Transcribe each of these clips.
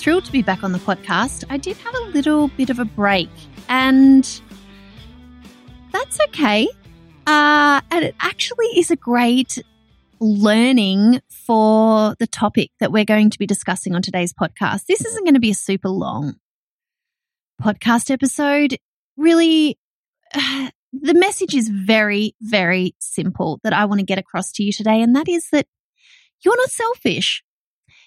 thrilled to be back on the podcast. I did have a little bit of a break, and that's okay. Uh, and it actually is a great learning for the topic that we're going to be discussing on today's podcast. This isn't going to be a super long podcast episode. Really, uh, the message is very, very simple that I want to get across to you today, and that is that you're not selfish.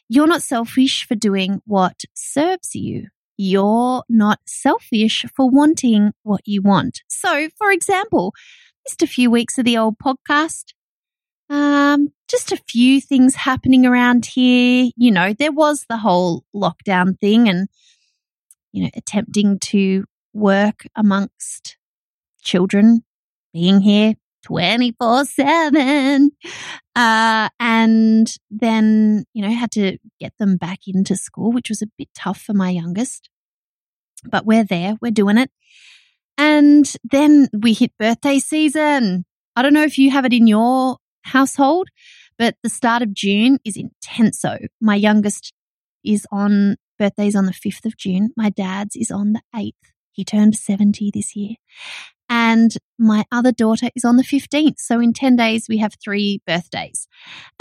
You're not selfish for doing what serves you. You're not selfish for wanting what you want. So, for example, just a few weeks of the old podcast, um, just a few things happening around here. You know, there was the whole lockdown thing and, you know, attempting to work amongst children being here 24 7. Uh, and then, you know, had to get them back into school, which was a bit tough for my youngest. But we're there, we're doing it. And then we hit birthday season. I don't know if you have it in your household, but the start of June is intenso. My youngest is on birthdays on the 5th of June. My dad's is on the 8th. He turned 70 this year. And my other daughter is on the 15th. So in 10 days, we have three birthdays.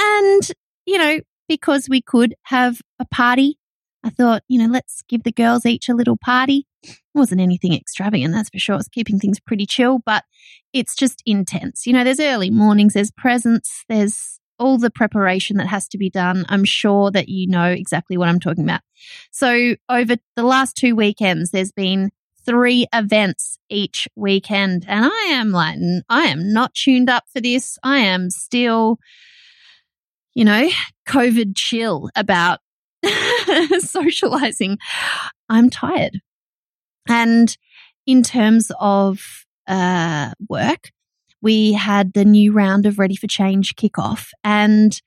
And, you know, because we could have a party, I thought, you know, let's give the girls each a little party. It wasn't anything extravagant, that's for sure. It's keeping things pretty chill, but it's just intense. You know, there's early mornings, there's presents, there's all the preparation that has to be done. I'm sure that you know exactly what I'm talking about. So over the last two weekends, there's been three events each weekend. And I am like, I am not tuned up for this. I am still, you know, COVID chill about socializing. I'm tired. And in terms of uh, work, we had the new round of Ready for Change kickoff, and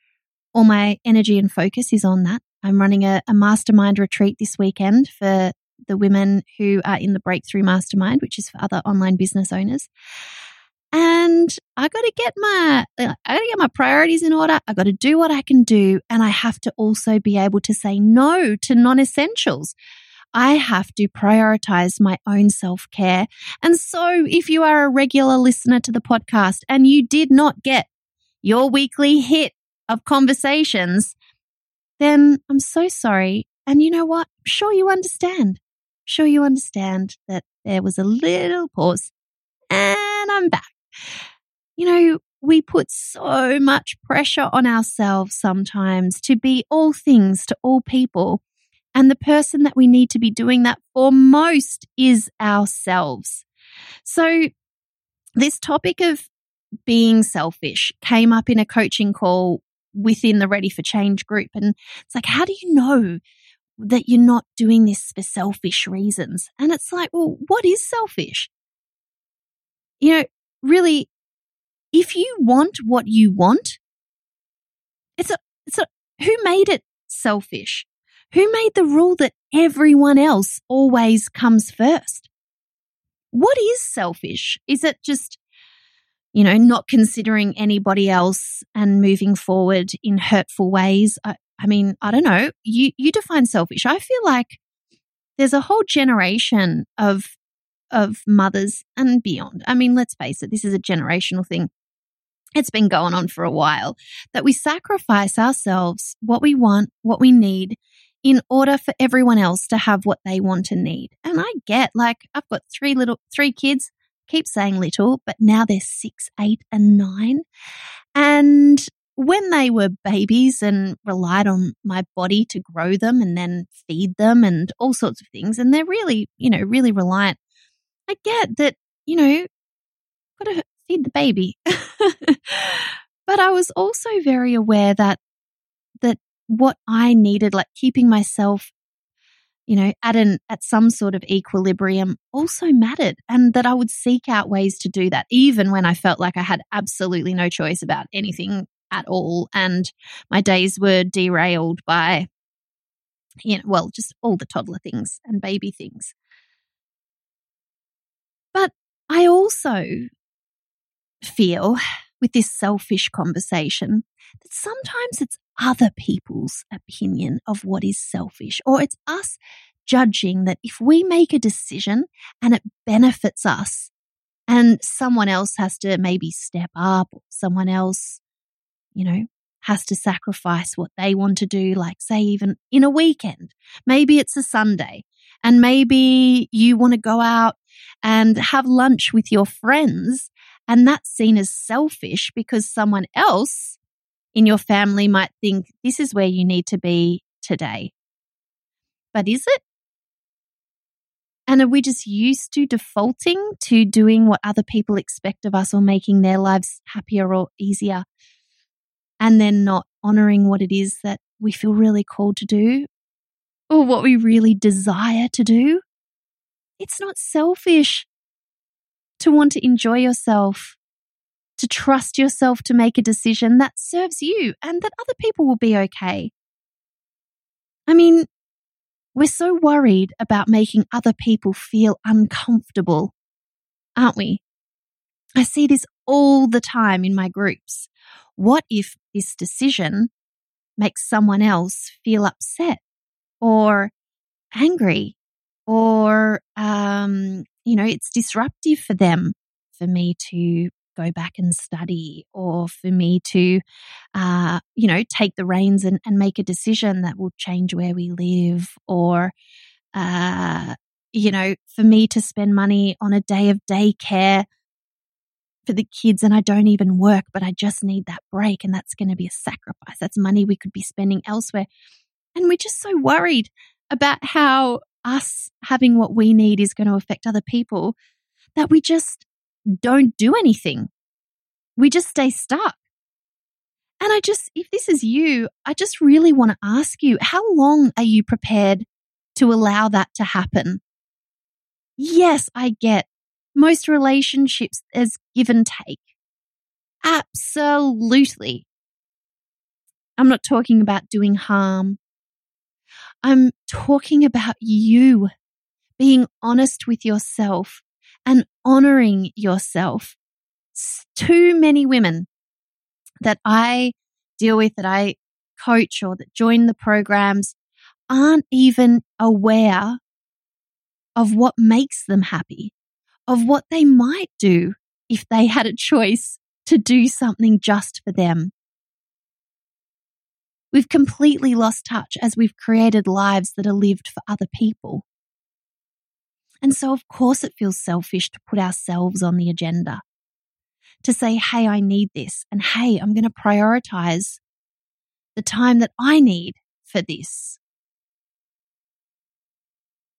all my energy and focus is on that. I'm running a, a mastermind retreat this weekend for the women who are in the Breakthrough Mastermind, which is for other online business owners. And I got to get my, I got to get my priorities in order. I got to do what I can do. And I have to also be able to say no to non essentials. I have to prioritize my own self care. And so if you are a regular listener to the podcast and you did not get your weekly hit of conversations, then I'm so sorry. And you know what? I'm sure you understand sure you understand that there was a little pause and I'm back. You know, we put so much pressure on ourselves sometimes to be all things to all people. And the person that we need to be doing that for most is ourselves. So, this topic of being selfish came up in a coaching call within the Ready for Change group. And it's like, how do you know that you're not doing this for selfish reasons. And it's like, well, what is selfish? You know, really, if you want what you want, it's a, it's a, who made it selfish? Who made the rule that everyone else always comes first? What is selfish? Is it just, you know, not considering anybody else and moving forward in hurtful ways? I, I mean, I don't know. You you define selfish. I feel like there's a whole generation of of mothers and beyond. I mean, let's face it, this is a generational thing. It's been going on for a while that we sacrifice ourselves, what we want, what we need in order for everyone else to have what they want and need. And I get like I've got three little three kids, keep saying little, but now they're 6, 8 and 9. And when they were babies and relied on my body to grow them and then feed them and all sorts of things, and they're really, you know, really reliant. I get that, you know, got to feed the baby. but I was also very aware that, that what I needed, like keeping myself you know, at an, at some sort of equilibrium also mattered and that I would seek out ways to do that, even when I felt like I had absolutely no choice about anything at all. And my days were derailed by, you know, well, just all the toddler things and baby things. But I also feel with this selfish conversation that sometimes it's other people's opinion of what is selfish, or it's us judging that if we make a decision and it benefits us, and someone else has to maybe step up, or someone else, you know, has to sacrifice what they want to do, like say even in a weekend. Maybe it's a Sunday and maybe you want to go out and have lunch with your friends and that's seen as selfish because someone else in your family might think this is where you need to be today. But is it? And are we just used to defaulting to doing what other people expect of us or making their lives happier or easier? And then not honoring what it is that we feel really called to do or what we really desire to do? It's not selfish to want to enjoy yourself to trust yourself to make a decision that serves you and that other people will be okay. I mean, we're so worried about making other people feel uncomfortable, aren't we? I see this all the time in my groups. What if this decision makes someone else feel upset or angry or, um, you know, it's disruptive for them for me to go back and study or for me to, uh, you know, take the reins and, and make a decision that will change where we live or, uh, you know, for me to spend money on a day of daycare for the kids and I don't even work, but I just need that break. And that's going to be a sacrifice. That's money we could be spending elsewhere. And we're just so worried about how us having what we need is going to affect other people that we just don't do anything. We just stay stuck. And I just, if this is you, I just really want to ask you, how long are you prepared to allow that to happen? Yes, I get most relationships as give and take. Absolutely. I'm not talking about doing harm. I'm talking about you being honest with yourself and honoring yourself. Too many women that I deal with, that I coach or that join the programs aren't even aware of what makes them happy, of what they might do if they had a choice to do something just for them. We've completely lost touch as we've created lives that are lived for other people. And so, of course, it feels selfish to put ourselves on the agenda, to say, hey, I need this, and hey, I'm going to prioritize the time that I need for this.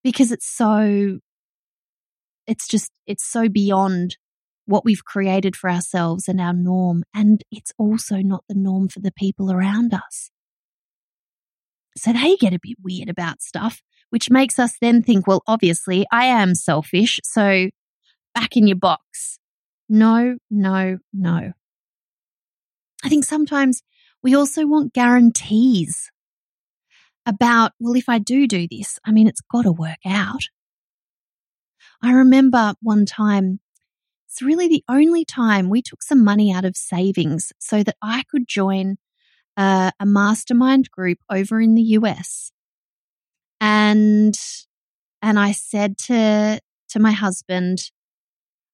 Because it's so, it's just, it's so beyond what we've created for ourselves and our norm. And it's also not the norm for the people around us. So they get a bit weird about stuff which makes us then think, well, obviously I am selfish. So back in your box. No, no, no. I think sometimes we also want guarantees about, well, if I do do this, I mean, it's got to work out. I remember one time, it's really the only time we took some money out of savings so that I could join uh, a mastermind group over in the US and and I said to to my husband,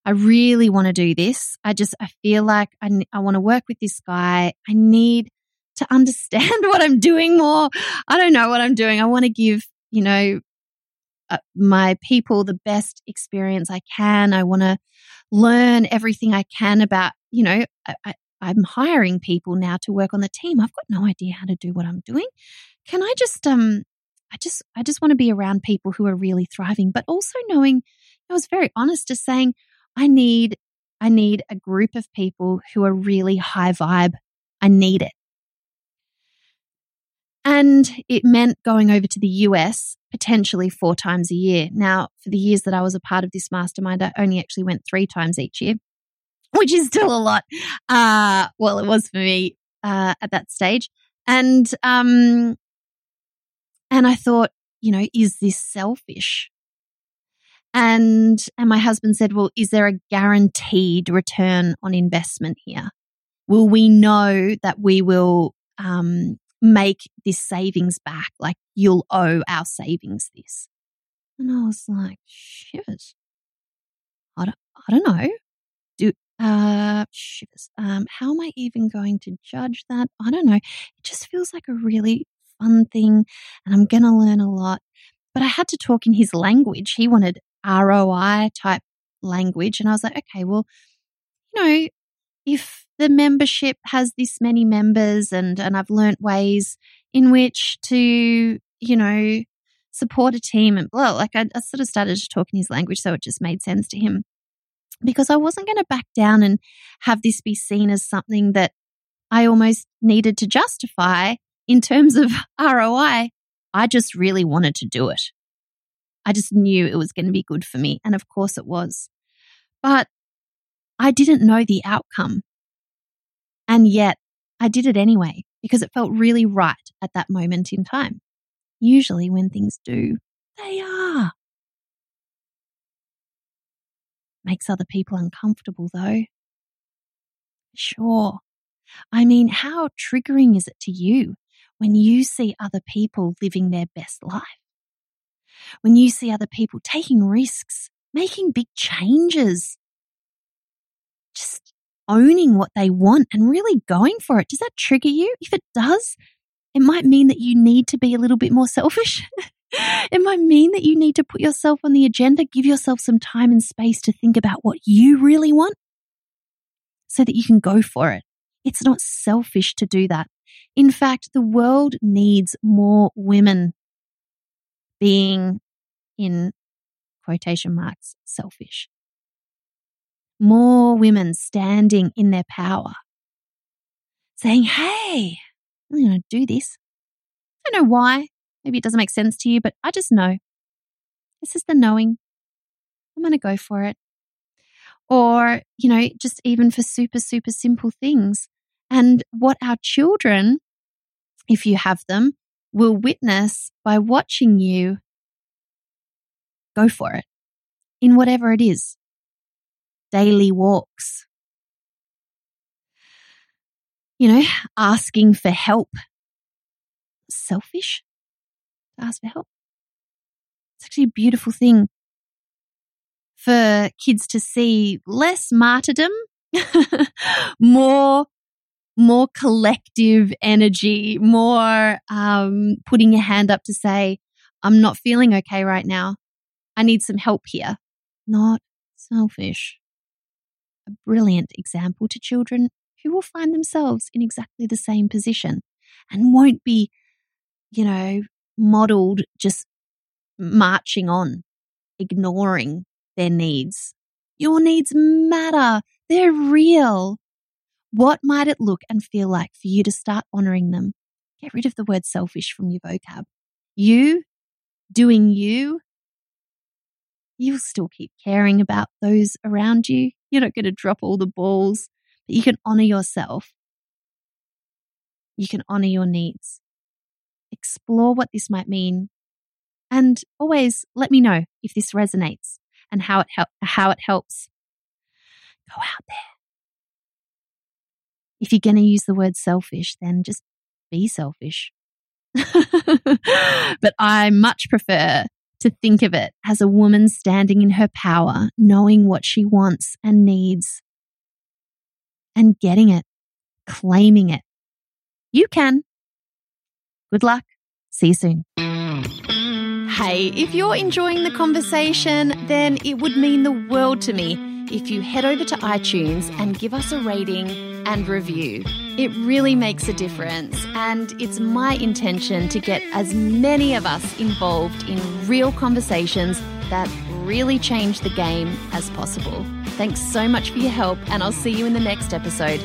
I really want to do this. I just I feel like I I want to work with this guy. I need to understand what I'm doing more. I don't know what I'm doing. I want to give, you know, my people the best experience I can. I want to learn everything I can about, you know, I, I'm hiring people now to work on the team. I've got no idea how to do what I'm doing. Can I just um I just I just want to be around people who are really thriving, but also knowing I was very honest to saying I need I need a group of people who are really high vibe. I need it. And it meant going over to the US, potentially four times a year. Now, for the years that I was a part of this mastermind, I only actually went three times each year, which is still a lot. Uh, well, it was for me uh, at that stage. And, um, and I thought, you know, is this selfish? And, and my husband said, well, is there a guaranteed return on investment here? Will we know that we will, um, make this savings back? Like you'll owe our savings this. And I was like, shivers. I don't, I don't know. Do, uh, shivers. Um, how am I even going to judge that? I don't know. It just feels like a really fun thing and I'm going to learn a lot. But I had to talk in his language. He wanted ROI type language. And I was like, okay, well, you know, if the membership has this many members and, and I've learnt ways in which to, you know, support a team and blah, like I, I sort of started to talk in his language. So it just made sense to him because I wasn't going to back down and have this be seen as something that I almost needed to justify in terms of ROI. I just really wanted to do it. I just knew it was going to be good for me. And of course it was. But I didn't know the outcome. And yet I did it anyway because it felt really right at that moment in time. Usually when things do, they are. Makes other people uncomfortable though. Sure. I mean, how triggering is it to you when you see other people living their best life? When you see other people taking risks, making big changes, owning what they want and really going for it. Does that trigger you? If it does, it might mean that you need to be a little bit more selfish. it might mean that you need to put yourself on the agenda, give yourself some time and space to think about what you really want so that you can go for it. It's not selfish to do that. In fact, the world needs more women being in quotation marks selfish more women standing in their power, saying, Hey, I'm going to do this. I don't know why. Maybe it doesn't make sense to you, but I just know. This is the knowing. I'm going to go for it. Or, you know, just even for super, super simple things. And what our children, if you have them, will witness by watching you go for it in whatever it is daily walks. You know, asking for help. Selfish to ask for help. It's actually a beautiful thing for kids to see less martyrdom, more more collective energy, more um, putting your hand up to say, I'm not feeling okay right now. I need some help here. Not selfish a brilliant example to children who will find themselves in exactly the same position and won't be, you know, modeled just marching on, ignoring their needs. Your needs matter. They're real. What might it look and feel like for you to start honoring them? Get rid of the word selfish from your vocab. You doing you you'll still keep caring about those around you. You're not going to drop all the balls, but you can honor yourself. You can honor your needs. Explore what this might mean. And always let me know if this resonates and how it, hel- how it helps. Go out there. If you're going to use the word selfish, then just be selfish. but I much prefer to think of it as a woman standing in her power, knowing what she wants and needs, and getting it, claiming it. You can. Good luck. See you soon. Hey, if you're enjoying the conversation, then it would mean the world to me if you head over to iTunes and give us a rating and review. It really makes a difference, and it's my intention to get as many of us involved in real conversations that really change the game as possible. Thanks so much for your help, and I'll see you in the next episode.